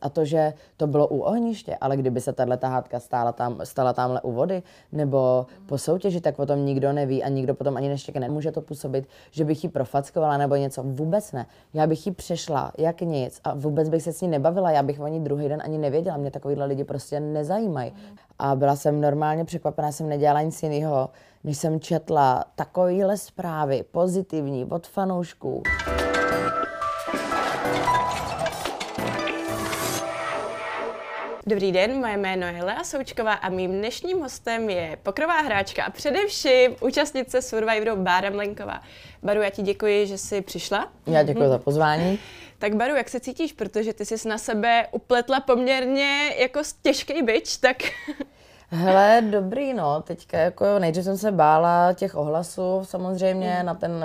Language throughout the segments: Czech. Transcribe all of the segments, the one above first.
A to, že to bylo u ohniště, ale kdyby se tahle hádka stála tam, stala tamhle u vody nebo po soutěži, tak o tom nikdo neví a nikdo potom ani neštěkne. Nemůže to působit, že bych ji profackovala nebo něco. Vůbec ne. Já bych ji přešla jak nic a vůbec bych se s ní nebavila. Já bych o ní druhý den ani nevěděla. Mě takovýhle lidi prostě nezajímají. A byla jsem normálně překvapená, jsem nedělala nic jiného, než jsem četla takovýhle zprávy pozitivní od fanoušků. Dobrý den, moje jméno je Lea Součková a mým dnešním hostem je pokrová hráčka a především účastnice Survivoru Bára Mlenková. Baru, já ti děkuji, že jsi přišla. Já děkuji za pozvání. Tak Baru, jak se cítíš, protože ty jsi na sebe upletla poměrně jako těžký byč, tak... Hele, dobrý, no. Teďka jako nejdřív jsem se bála těch ohlasů samozřejmě mm. na ten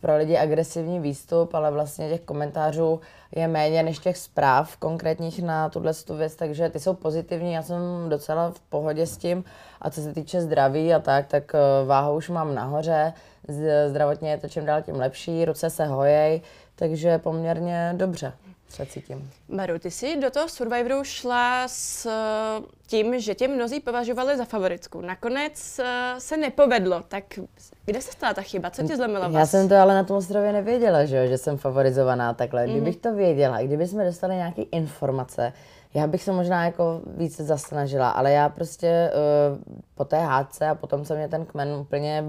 pro lidi agresivní výstup, ale vlastně těch komentářů je méně než těch zpráv konkrétních na tuhle věc, takže ty jsou pozitivní, já jsem docela v pohodě s tím. A co se týče zdraví a tak, tak eh, váhu už mám nahoře, zdravotně je to čím dál tím lepší, ruce se hojej, takže poměrně dobře se cítím. Maru, ty jsi do toho Survivoru šla s eh, tím, že tě mnozí považovali za favoritku. Nakonec eh, se nepovedlo, tak kde se stala ta chyba? Co tě zlomila vás? Já jsem to ale na tom ostrově nevěděla, že, že jsem favorizovaná takhle. Mm-hmm. Kdybych to věděla, kdyby jsme dostali nějaké informace, já bych se možná jako více zasnažila, ale já prostě uh, po té hádce a potom se mě ten kmen úplně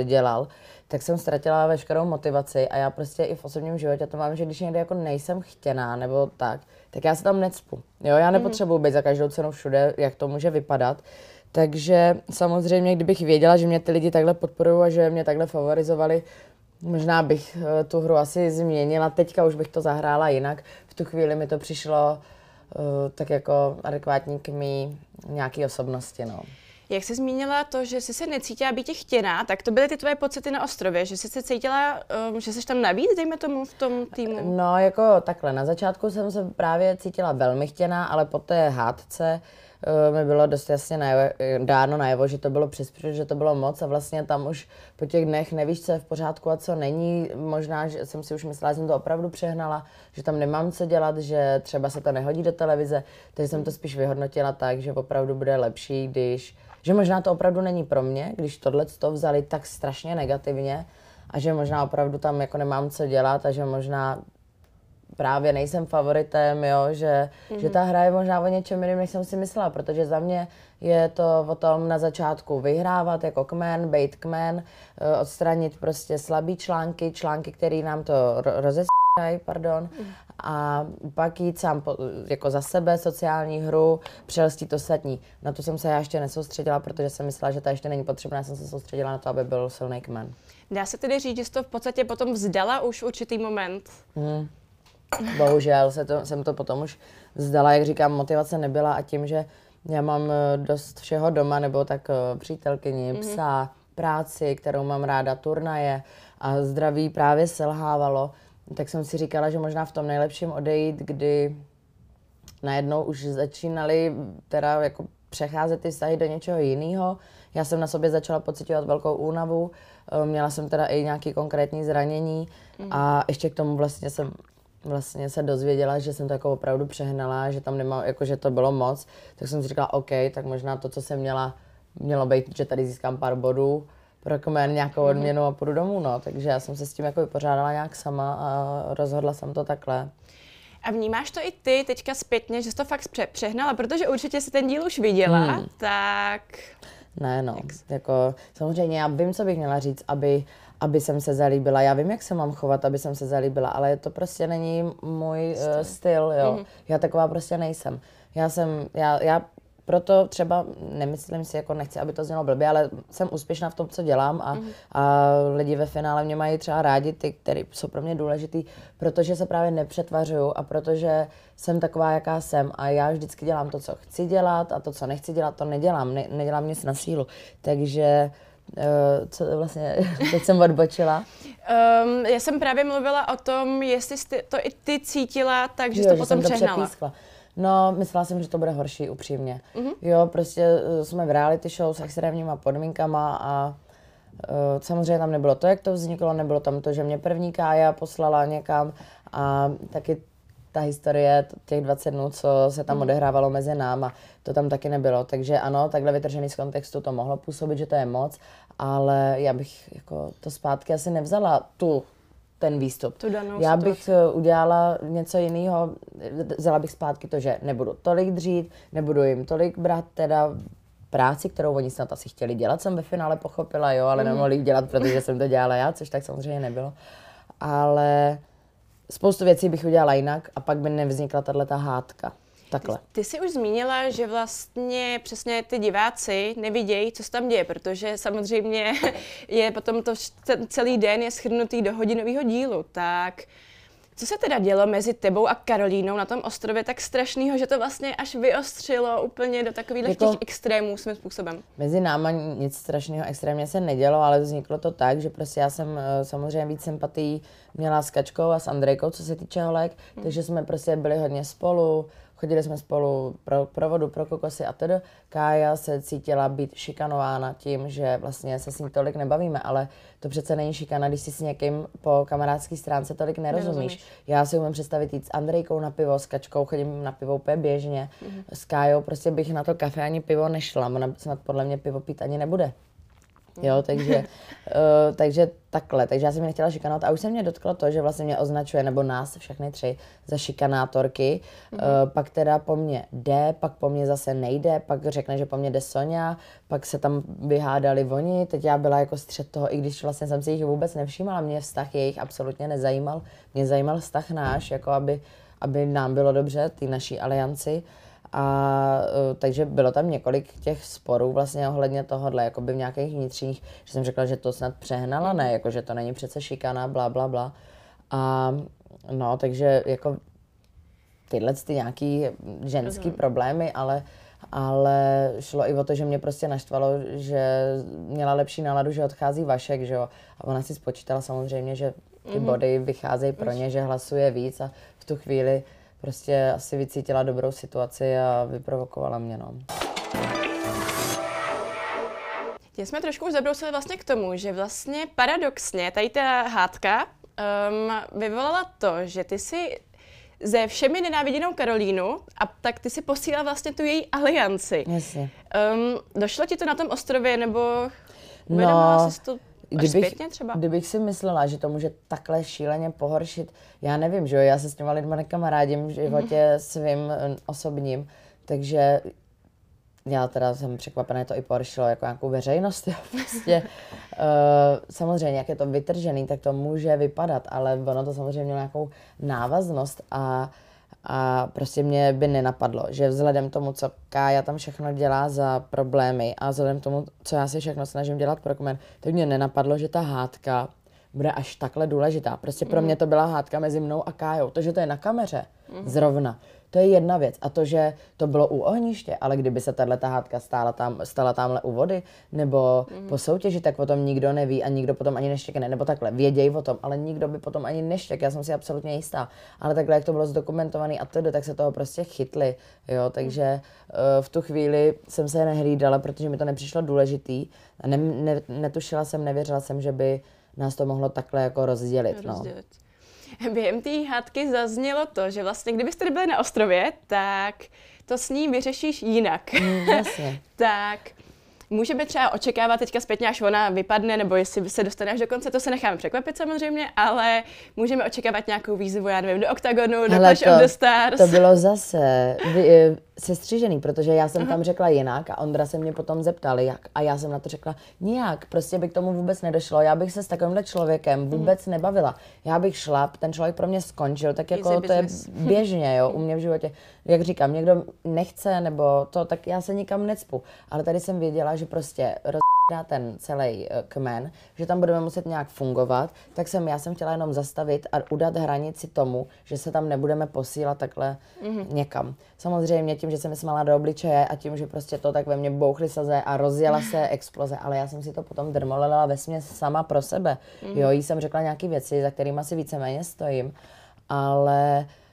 oddělal, tak jsem ztratila veškerou motivaci a já prostě i v osobním životě to mám, že když někde jako nejsem chtěná nebo tak, tak já se tam necpu. Jo, já mhm. nepotřebuji být za každou cenu všude, jak to může vypadat. Takže samozřejmě, kdybych věděla, že mě ty lidi takhle podporují a že mě takhle favorizovali, možná bych uh, tu hru asi změnila. Teďka už bych to zahrála jinak. V tu chvíli mi to přišlo uh, tak jako adekvátní k mý nějaký osobnosti. No. Jak jsi zmínila to, že jsi se necítila být chtěná, tak to byly ty tvoje pocity na ostrově, že jsi se cítila, um, že jsi tam navíc, dejme tomu, v tom týmu? No, jako takhle, na začátku jsem se právě cítila velmi chtěná, ale po té hádce uh, mi bylo dost jasně najevo, dáno najevo, že to bylo přes že to bylo moc a vlastně tam už po těch dnech nevíš, co je v pořádku a co není. Možná, že jsem si už myslela, že jsem to opravdu přehnala, že tam nemám co dělat, že třeba se to nehodí do televize, takže jsem to spíš vyhodnotila tak, že opravdu bude lepší, když že možná to opravdu není pro mě, když tohle to vzali tak strašně negativně a že možná opravdu tam jako nemám co dělat a že možná právě nejsem favoritem, jo, že, mm-hmm. že ta hra je možná o něčem jiném, než jsem si myslela, protože za mě je to o tom na začátku vyhrávat jako kmen, bejt kmen, eh, odstranit prostě slabý články, články, které nám to rozes pardon, a pak jít sám po, jako za sebe, sociální hru, přelstít ostatní. Na to jsem se já ještě nesoustředila, protože jsem myslela, že ta ještě není potřebná, já jsem se soustředila na to, aby byl silný kmen. Dá se tedy říct, že jsi to v podstatě potom vzdala už v určitý moment? Hmm. Bohužel se to, jsem to potom už vzdala, jak říkám, motivace nebyla a tím, že já mám eh, dost všeho doma, nebo tak eh, přítelkyni, mm-hmm. psa, práci, kterou mám ráda, turnaje a zdraví právě selhávalo, tak jsem si říkala, že možná v tom nejlepším odejít, kdy najednou už začínali teda jako přecházet ty vztahy do něčeho jiného. Já jsem na sobě začala pocitovat velkou únavu, eh, měla jsem teda i nějaké konkrétní zranění mm. a ještě k tomu vlastně jsem vlastně se dozvěděla, že jsem to jako opravdu přehnala, že tam nemá, jako že to bylo moc, tak jsem si říkala, OK, tak možná to, co jsem měla, mělo být, že tady získám pár bodů, pro kmen nějakou mhm. odměnu a půjdu domů, no. Takže já jsem se s tím jako vypořádala nějak sama a rozhodla jsem to takhle. A vnímáš to i ty teďka zpětně, že jsi to fakt pře- přehnala, protože určitě si ten díl už viděla, hmm. tak... Ne, no, jako samozřejmě já vím, co bych měla říct, aby, aby jsem se zalíbila. Já vím, jak se mám chovat, aby jsem se zalíbila, ale to prostě není můj styl, uh, styl jo. Mm-hmm. Já taková prostě nejsem. Já jsem, já, já proto třeba nemyslím si, jako nechci, aby to znělo blbě, ale jsem úspěšná v tom, co dělám a, mm-hmm. a lidi ve finále mě mají třeba rádi ty, které jsou pro mě důležitý, protože se právě nepřetvařuju a protože jsem taková, jaká jsem a já vždycky dělám to, co chci dělat a to, co nechci dělat, to nedělám, ne, nedělám nic na sílu. Takže Uh, co vlastně, teď jsem odbočila. Um, já jsem právě mluvila o tom, jestli jsi to i ty cítila, takže jsi to potom to přehnala. Přepískla. No, myslela jsem, že to bude horší, upřímně. Mm-hmm. Jo, prostě uh, jsme v reality show s extrémníma podmínkama a uh, samozřejmě tam nebylo to, jak to vzniklo, nebylo tam to, že mě první Kája poslala někam a taky ta historie, těch 20 dnů, co se tam odehrávalo mezi náma, to tam taky nebylo. Takže ano, takhle vytržený z kontextu to mohlo působit, že to je moc, ale já bych jako to zpátky asi nevzala tu ten výstup. Tu danou Já situaci. bych eh, udělala něco jiného, vzala bych zpátky to, že nebudu tolik dřít, nebudu jim tolik brát teda práci, kterou oni snad asi chtěli dělat, jsem ve finále pochopila, jo, ale nemohli ji dělat, protože jsem to dělala já, což tak samozřejmě nebylo. Ale spoustu věcí bych udělala jinak a pak by nevznikla tato hádka. Takhle. Ty jsi už zmínila, že vlastně přesně ty diváci nevidějí, co se tam děje, protože samozřejmě je potom to ce- celý den je schrnutý do hodinového dílu. Tak co se teda dělo mezi tebou a Karolínou na tom ostrově tak strašného, že to vlastně až vyostřilo úplně do takových Jako- těch extrémů svým způsobem? Mezi náma nic strašného extrémně se nedělo, ale vzniklo to tak, že prostě já jsem eh, samozřejmě víc sympatií měla s Kačkou a s Andrejkou, co se týče holek, takže jsme prostě byli hodně spolu, chodili jsme spolu pro provodu, pro kokosy a tedy. Kája se cítila být šikanována tím, že vlastně se s ní tolik nebavíme, ale to přece není šikana, když si s někým po kamarádské stránce tolik nerozumíš. Nerozumíš. Já si umím představit jít s Andrejkou na pivo, s Kačkou chodím na pivo úplně běžně, Mhm. s Kájou prostě bych na to kafe ani pivo nešla, ona snad podle mě pivo pít ani nebude. Jo, takže, uh, takže takhle, takže já jsem ji nechtěla šikanovat a už se mě dotklo to, že vlastně mě označuje, nebo nás všechny tři, za šikanátorky, uh, pak teda po mně jde, pak po mně zase nejde, pak řekne, že po mně jde Sonja, pak se tam vyhádali oni, teď já byla jako střed toho, i když vlastně jsem si jich vůbec nevšímala, mě vztah jejich absolutně nezajímal, mě zajímal vztah náš, jako aby, aby nám bylo dobře, ty naší alianci. A uh, takže bylo tam několik těch sporů vlastně ohledně tohohle, jako by v nějakých vnitřních, že jsem řekla, že to snad přehnala, ne, jako že to není přece šikana, bla, bla, bla. A no, takže jako tyhle ty nějaký ženský problémy, ale, ale šlo i o to, že mě prostě naštvalo, že měla lepší náladu, že odchází Vašek, že jo. A ona si spočítala samozřejmě, že ty body vycházejí pro ně, že hlasuje víc a v tu chvíli prostě asi vycítila dobrou situaci a vyprovokovala mě, no. Tím jsme trošku už zabrousili vlastně k tomu, že vlastně paradoxně tady ta hádka um, vyvolala to, že ty si ze všemi nenáviděnou Karolínu a tak ty si posílala vlastně tu její alianci. Jasně. Um, došlo ti to na tom ostrově, nebo uvědomila No, jsi to až Kdybych, zpětně třeba? kdybych si myslela, že to může takhle šíleně pohoršit, já nevím, že jo, já se s těma lidma nekamarádím v životě svým eh, osobním, takže já teda jsem překvapená, že to i pohoršilo jako nějakou veřejnost, jo, prostě. Uh, samozřejmě, jak je to vytržený, tak to může vypadat, ale ono to samozřejmě mělo nějakou návaznost a a prostě mě by nenapadlo, že vzhledem tomu, co Kája tam všechno dělá za problémy a vzhledem tomu, co já si všechno snažím dělat pro kmen, tak mě nenapadlo, že ta hádka bude až takhle důležitá. Prostě pro mě to byla hádka mezi mnou a Kájou. To, že to je na kameře zrovna, to je jedna věc. A to, že to bylo u ohniště, ale kdyby se tahle hádka stála tam, stala tamhle u vody, nebo po soutěži, tak o tom nikdo neví a nikdo potom ani neštěkne. Nebo takhle, vědějí o tom, ale nikdo by potom ani neštěk. Já jsem si absolutně jistá. Ale takhle, jak to bylo zdokumentované a tedy, tak se toho prostě chytli. Jo, takže uh, v tu chvíli jsem se nehlídala, protože mi to nepřišlo důležitý. Ne, ne, netušila jsem, nevěřila jsem, že by nás to mohlo takhle jako rozdělit. No. Během té hádky zaznělo to, že vlastně kdybyste byli na ostrově, tak to s ní vyřešíš jinak. Mm, jasně. tak můžeme třeba očekávat teďka zpětně, až ona vypadne, nebo jestli se dostane až do konce, to se necháme překvapit samozřejmě, ale můžeme očekávat nějakou výzvu, já nevím, do OKTAGONu, do Clash of the Stars. to bylo zase vy, sestřížený, protože já jsem tam řekla jinak a Ondra se mě potom zeptal, jak. A já jsem na to řekla, nijak, prostě by k tomu vůbec nedošlo. Já bych se s takovýmhle člověkem vůbec nebavila. Já bych šla, ten člověk pro mě skončil, tak jako Easy to je business. běžně, jo, u mě v životě. Jak říkám, někdo nechce nebo to, tak já se nikam necpu. Ale tady jsem věděla, že prostě roz dá ten celý kmen, že tam budeme muset nějak fungovat, tak jsem, já jsem chtěla jenom zastavit a udat hranici tomu, že se tam nebudeme posílat takhle mm-hmm. někam. Samozřejmě tím, že jsem mi smála do obličeje a tím, že prostě to tak ve mně bouchly saze a rozjela se exploze, ale já jsem si to potom drmolila ve směs sama pro sebe. Mm-hmm. Jo, jí jsem řekla nějaké věci, za kterými si víceméně stojím, ale uh,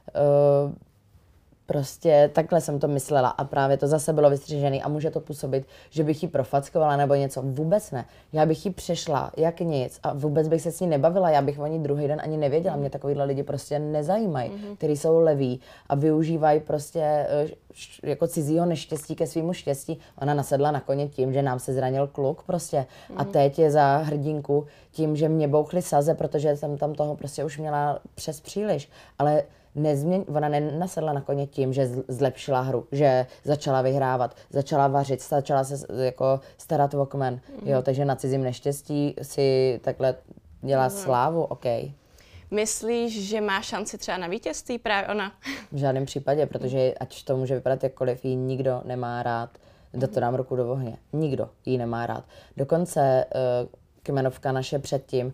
Prostě takhle jsem to myslela a právě to zase bylo vystřižený a může to působit, že bych ji profackovala nebo něco. Vůbec ne. Já bych ji přešla jak nic a vůbec bych se s ní nebavila. Já bych o ní druhý den ani nevěděla. Mě takovýhle lidi prostě nezajímají, mm-hmm. kteří jsou leví a využívají prostě eh, jako cizího neštěstí ke svýmu štěstí. Ona nasedla na koně tím, že nám se zranil kluk prostě mm-hmm. a mhm. teď je za hrdinku tím, že mě bouchly saze, protože jsem tam toho prostě už měla přes příliš. Ale nezměň, ona nenasedla na koně tím, že zlepšila hru, že začala vyhrávat, začala vařit, začala se jako starat o kmen, mm. jo, takže na cizím neštěstí si takhle dělá mm. slávu, OK. Myslíš, že má šanci třeba na vítězství právě ona? V žádném případě, protože ať to může vypadat jakkoliv, ji nikdo nemá rád. Do to dám ruku do ohně. Nikdo ji nemá rád. Dokonce uh, kmenovka naše předtím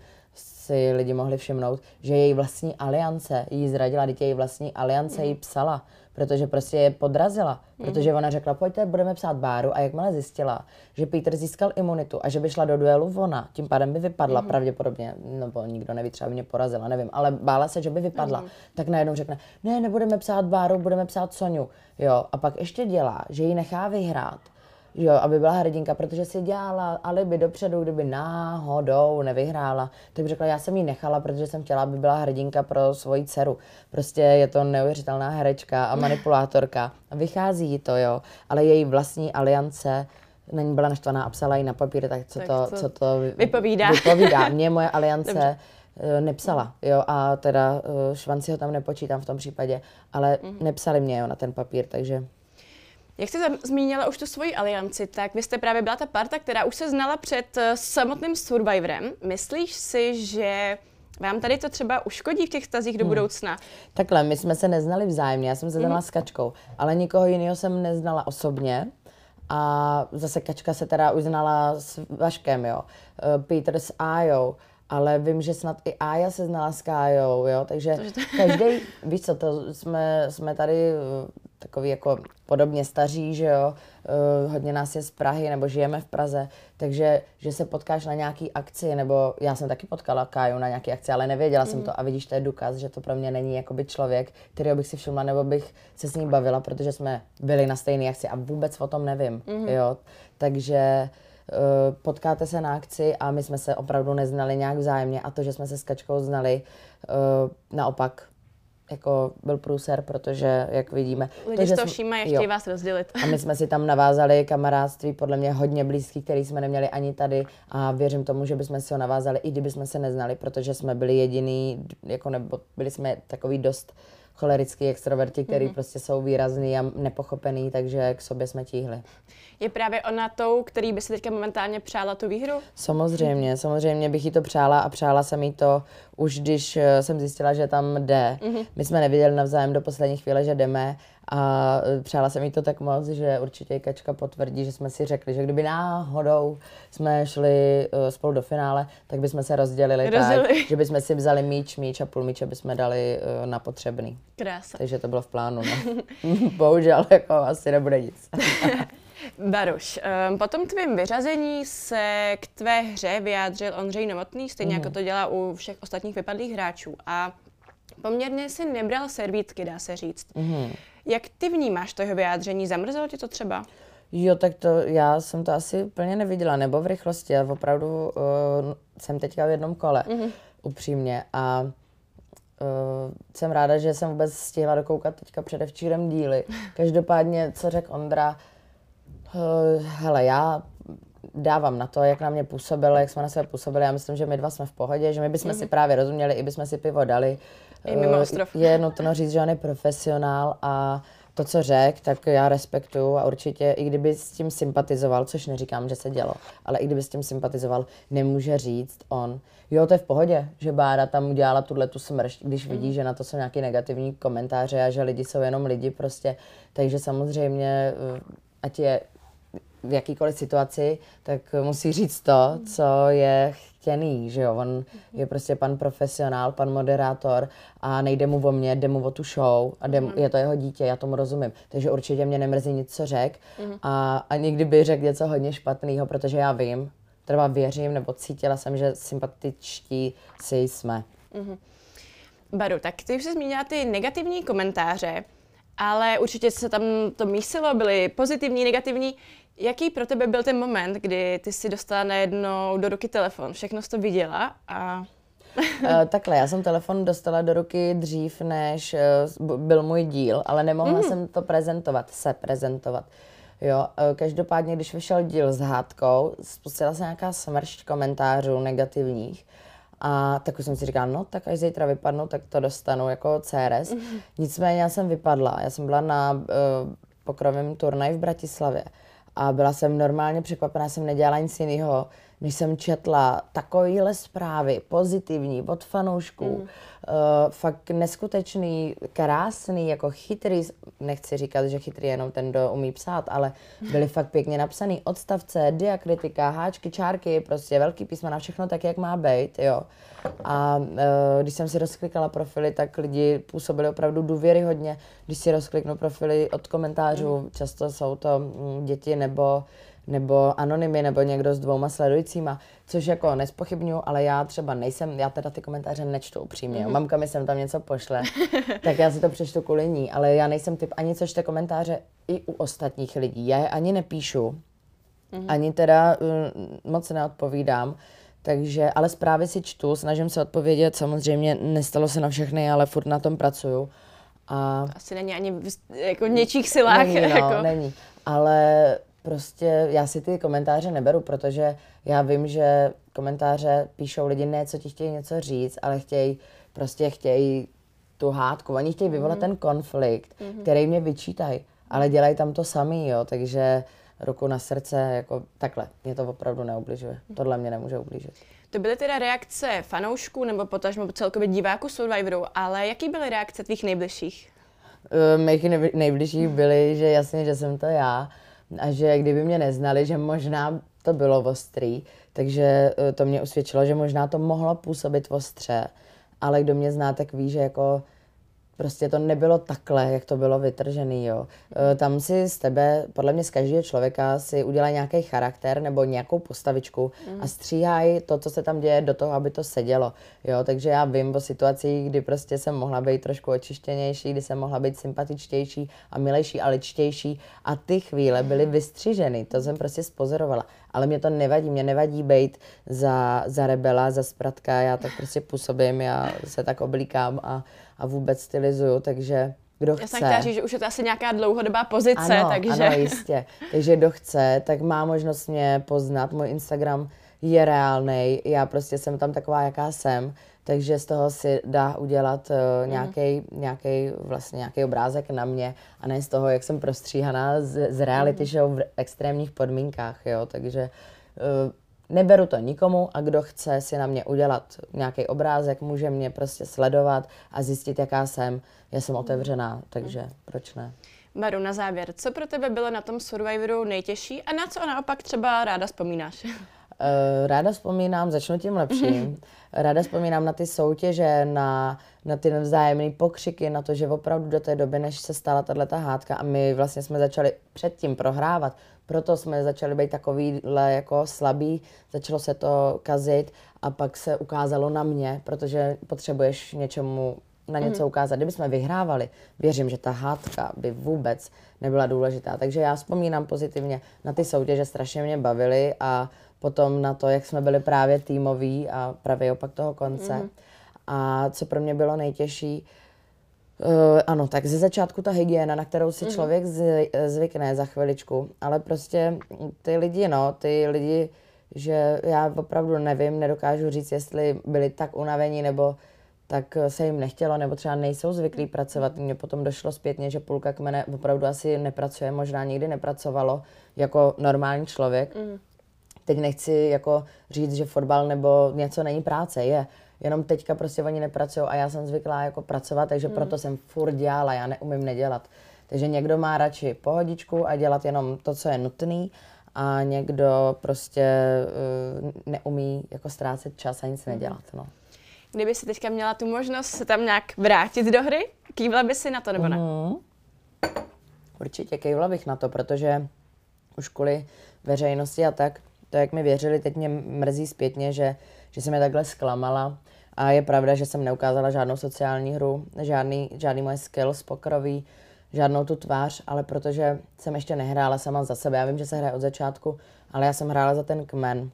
si lidi mohli všimnout, že její vlastní aliance jí zradila, dítě její vlastní aliance mm. jí psala, protože prostě je podrazila. Mm. Protože ona řekla, pojďte, budeme psát Báru a jakmile zjistila, že Peter získal imunitu a že by šla do duelu ona, tím pádem by vypadla mm. pravděpodobně, nebo nikdo neví, třeba by mě porazila, nevím, ale bála se, že by vypadla, mm. tak najednou řekne, ne, nebudeme psát Báru, budeme psát Soniu. Jo, a pak ještě dělá, že ji nechá vyhrát jo, aby byla hrdinka, protože si dělala alibi dopředu, kdyby náhodou nevyhrála, tak by řekla, já jsem ji nechala, protože jsem chtěla, aby byla hrdinka pro svoji dceru. Prostě je to neuvěřitelná herečka a manipulátorka. A vychází jí to, jo, ale její vlastní aliance na ní byla naštvaná a psala jí na papír, tak co, tak to, co to vypovídá. vypovídá. Mě moje aliance Dobře. Eh, nepsala, jo, a teda eh, švanci ho tam nepočítám v tom případě, ale mm-hmm. nepsali mě jo, na ten papír, takže jak jste zmínila už tu svoji alianci, tak vy jste právě byla ta parta, která už se znala před eh, samotným Survivorem. Myslíš si, že vám tady to třeba uškodí v těch stazích do hmm. budoucna? Takhle, my jsme se neznali vzájemně, já jsem se znala mm. s Kačkou, ale nikoho jiného jsem neznala osobně. A zase Kačka se teda už znala s Vaškem, jo. Eh, Peter s Ajou ale vím, že snad i Aja se znala s Kájou, jo, takže každý, víš co, to jsme, jsme tady takový jako podobně staří, že jo, uh, hodně nás je z Prahy, nebo žijeme v Praze, takže, že se potkáš na nějaký akci, nebo já jsem taky potkala Káju na nějaké akci, ale nevěděla mm. jsem to a vidíš, to je důkaz, že to pro mě není jakoby člověk, kterého bych si všimla, nebo bych se s ním bavila, protože jsme byli na stejné akci a vůbec o tom nevím, mm. jo, takže uh, potkáte se na akci a my jsme se opravdu neznali nějak vzájemně a to, že jsme se s Kačkou znali, uh, naopak jako byl průser, protože, jak vidíme... Lidi to, to všímají a chtějí vás rozdělit. A my jsme si tam navázali kamarádství, podle mě hodně blízký, který jsme neměli ani tady a věřím tomu, že bychom si ho navázali, i kdyby jsme se neznali, protože jsme byli jediný, jako nebo byli jsme takový dost cholerický extroverti, který mm-hmm. prostě jsou výrazný a nepochopený, takže k sobě jsme tíhli. Je právě ona tou, který by si teďka momentálně přála tu výhru? Samozřejmě, samozřejmě bych jí to přála a přála jsem jí to už, když eh, jsem zjistila, že tam jde. Mm-hmm. My jsme neviděli navzájem do poslední chvíle, že jdeme a eh, přála jsem jí to tak moc, že určitě i Kačka potvrdí, že jsme si řekli, že kdyby náhodou jsme šli uh, spolu do finále, tak bychom se rozdělili, rozdělili. tak, že bychom si vzali míč, míč a půl míče bychom dali na potřebný. Krása. Takže to bylo v plánu, no. Bohužel, jako asi nebude nic. Baruš, um, po tom tvým vyřazení se k tvé hře vyjádřil Ondřej Novotný, stejně mm. jako to dělá u všech ostatních vypadlých hráčů. A poměrně si nebral servítky, dá se říct. Mm. Jak ty vnímáš to jeho vyjádření? Zamrzelo ti to třeba? Jo, tak to já jsem to asi úplně neviděla, nebo v rychlosti. Já opravdu uh, jsem teďka v jednom kole, mm-hmm. upřímně. A uh, jsem ráda, že jsem vůbec stihla dokoukat teďka předevčírem díly. Každopádně, co řekl Ondra, uh, hele, já dávám na to, jak na mě působil, jak jsme na sebe působili. Já myslím, že my dva jsme v pohodě, že my bychom mm-hmm. si právě rozuměli, i bychom si pivo dali. I mimo ostrov. Je nutno říct, že on je profesionál a to, co řek, tak já respektuju a určitě, i kdyby s tím sympatizoval, což neříkám, že se dělo, ale i kdyby s tím sympatizoval, nemůže říct on, jo, to je v pohodě, že Bára tam udělala tuhle tu smršť, když vidí, mm. že na to jsou nějaké negativní komentáře a že lidi jsou jenom lidi prostě. Takže samozřejmě, eh, ať je v jakýkoliv situaci, tak musí říct to, co je chtěný, že jo, on je prostě pan profesionál, pan moderátor a nejde mu o mě, jde mu o tu show a jde, mm. je to jeho dítě, já tomu rozumím. Takže určitě mě nemrzí nic, co řek mm. a, a nikdy by řekl něco hodně špatného, protože já vím, třeba věřím nebo cítila jsem, že sympatičtí si jsme. Mm. Baru, tak ty už jsi zmínila ty negativní komentáře ale určitě se tam to mísilo, byly pozitivní, negativní. Jaký pro tebe byl ten moment, kdy ty si dostala najednou do ruky telefon, všechno jsi to viděla a Uh, takhle, já jsem telefon dostala do ruky dřív, než uh, byl můj díl, ale nemohla mm. jsem to prezentovat, se prezentovat. Jo, uh, každopádně, když vyšel díl s hádkou, spustila se nějaká smršť komentářů negativních. A tak už jsem si říkala, no tak až zítra vypadnu, tak to dostanu jako CRS. Mm. Nicméně já jsem vypadla, já jsem byla na uh, pokrovém turnaj v Bratislavě a byla jsem normálně překvapená, jsem nedělala nic jiného, než jsem četla takovýhle zprávy, pozitivní, od fanoušků, mm. uh, fakt neskutečný, krásný, jako chytrý, nechci říkat, že chytrý je jenom ten, kdo umí psát, ale byly fakt pěkně napsaný odstavce, diakritika, háčky, čárky, prostě velký písmena, všechno tak, jak má být, jo. A uh, když jsem si rozklikala profily, tak lidi působili opravdu důvěryhodně. Když si rozkliknu profily od komentářů, mm. často jsou to mm, děti nebo nebo anonymy, nebo někdo s dvouma sledujícíma, což jako nespochybnuju, ale já třeba nejsem, já teda ty komentáře nečtu upřímně. Mm-hmm. Mamka mi sem tam něco pošle, tak já si to přečtu kvůli ní, ale já nejsem typ ani co čte komentáře i u ostatních lidí. Já je ani nepíšu, mm-hmm. ani teda uh, moc neodpovídám. Takže, ale zprávy si čtu, snažím se odpovědět, samozřejmě nestalo se na všechny, ale furt na tom pracuju. A... Asi není ani jako něčích silách. Není, no, jako. není. Ale prostě já si ty komentáře neberu, protože já vím, že komentáře píšou lidi ne, co ti chtějí něco říct, ale chtějí, prostě chtějí tu hádku. Oni chtějí vyvolat mm-hmm. ten konflikt, mm-hmm. který mě vyčítají, ale dělají tam to samý, jo, takže ruku na srdce, jako takhle, mě to opravdu neubližuje. Mm-hmm. Tohle mě nemůže ublížit. To byly teda reakce fanoušků nebo potažmo celkově diváků Survivoru, ale jaký byly reakce tvých nejbližších? Uh, mých nejbližších byly, že jasně, že jsem to já, a že kdyby mě neznali, že možná to bylo ostrý, takže eh, to mě usvědčilo, že možná to mohlo působit ostře, ale kdo mě zná, tak ví, že jako Prostě to nebylo takhle, jak to bylo vytržený, jo. E, tam si z tebe, podle mě z každého člověka si udělá nějaký charakter nebo nějakou postavičku mm. a stříhají to, co se tam děje, do toho, aby to sedělo, jo. Takže já vím o situacích, kdy prostě jsem mohla být trošku očištěnější, kdy jsem mohla být sympatičtější a milejší a ličtější a ty chvíle byly vystřiženy, to jsem prostě spozorovala. Ale mě to nevadí, mě nevadí být za, za rebela, za spratka, já tak prostě působím, já se tak oblíkám a, a vůbec stylizuju, takže kdo chce. Já jsem chtěla říct, že už je to asi nějaká dlouhodobá pozice, ano, takže... Ano, jistě. Takže kdo chce, tak má možnost mě poznat. Můj Instagram je reálný, já prostě jsem tam taková, jaká jsem, takže z toho si dá udělat uh, nějaký, mm. nějaký, vlastně nějaký obrázek na mě a ne z toho, jak jsem prostříhaná z, z reality mm. show v extrémních podmínkách, jo, takže uh, Neberu to nikomu a kdo chce si na mě udělat nějaký obrázek, může mě prostě sledovat a zjistit, jaká jsem. Já jsem otevřená, takže proč ne? Baru, na závěr, co pro tebe bylo na tom Survivoru nejtěžší a na co naopak třeba ráda vzpomínáš? Uh, ráda vzpomínám, začnu tím lepším. Ráda vzpomínám na ty soutěže, na, na ty vzájemné pokřiky, na to, že opravdu do té doby, než se stala tato hádka a my vlastně jsme začali předtím prohrávat, proto jsme začali být takovýhle jako slabý, začalo se to kazit a pak se ukázalo na mě, protože potřebuješ něčemu na něco mm. ukázat. Kdyby jsme vyhrávali, věřím, že ta hádka by vůbec nebyla důležitá. Takže já vzpomínám pozitivně na ty soutěže, strašně mě bavily a potom na to, jak jsme byli právě týmoví a právě opak toho konce. Mm. A co pro mě bylo nejtěžší, Uh, ano, tak ze začátku ta hygiena, na kterou si mm-hmm. člověk z, zvykne za chviličku, ale prostě ty lidi, no, ty lidi, že já opravdu nevím, nedokážu říct, jestli byli tak unavení, nebo tak se jim nechtělo, nebo třeba nejsou zvyklí pracovat. Mně potom došlo zpětně, že půlka kmene opravdu asi nepracuje, možná nikdy nepracovalo jako normální člověk. Mm. Teď nechci jako říct, že fotbal nebo něco není práce, je jenom teďka prostě oni nepracují a já jsem zvyklá jako pracovat, takže hmm. proto jsem furt dělala, já neumím nedělat. Takže někdo má radši pohodičku a dělat jenom to, co je nutný a někdo prostě uh, neumí jako ztrácet čas a nic hmm. nedělat. No. Kdyby si teďka měla tu možnost se tam nějak vrátit do hry, kývla by si na to nebo ne? Mm. Určitě kývla bych na to, protože už kvůli veřejnosti a tak, to jak mi věřili, teď mě mrzí zpětně, že, že jsem je takhle zklamala a je pravda, že jsem neukázala žádnou sociální hru, žádný, žádný moje skills pokrový, žádnou tu tvář, ale protože jsem ještě nehrála sama za sebe. Já vím, že se hraje od začátku, ale já jsem hrála za ten kmen.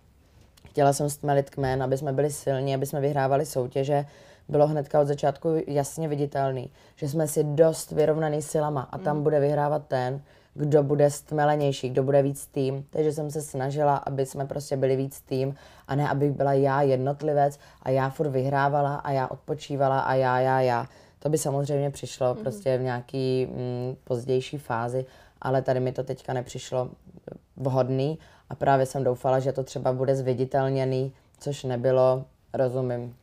Chtěla jsem stmelit kmen, aby jsme byli silní, aby jsme vyhrávali soutěže. Bylo hnedka od začátku jasně viditelný, že jsme si dost vyrovnaný silama a tam bude vyhrávat ten, kdo bude stmelenější, kdo bude víc tým. Takže jsem se snažila, aby jsme prostě byli víc tým a ne, abych byla já jednotlivec a já furt vyhrávala a já odpočívala a já, já, já. To by samozřejmě přišlo mm. prostě v nějaký mm, pozdější fázi, ale tady mi to teďka nepřišlo vhodný a právě jsem doufala, že to třeba bude zviditelněný, což nebylo, rozumím.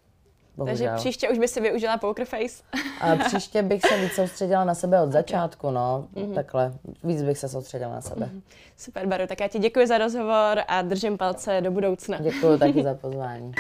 Bohužel. Takže příště už by si využila Poker Face. A příště bych se víc soustředila na sebe od začátku, no. Mm-hmm. Takhle. Víc bych se soustředila na sebe. Mm-hmm. Super, Baru. Tak já ti děkuji za rozhovor a držím palce do budoucna. Děkuji taky za pozvání.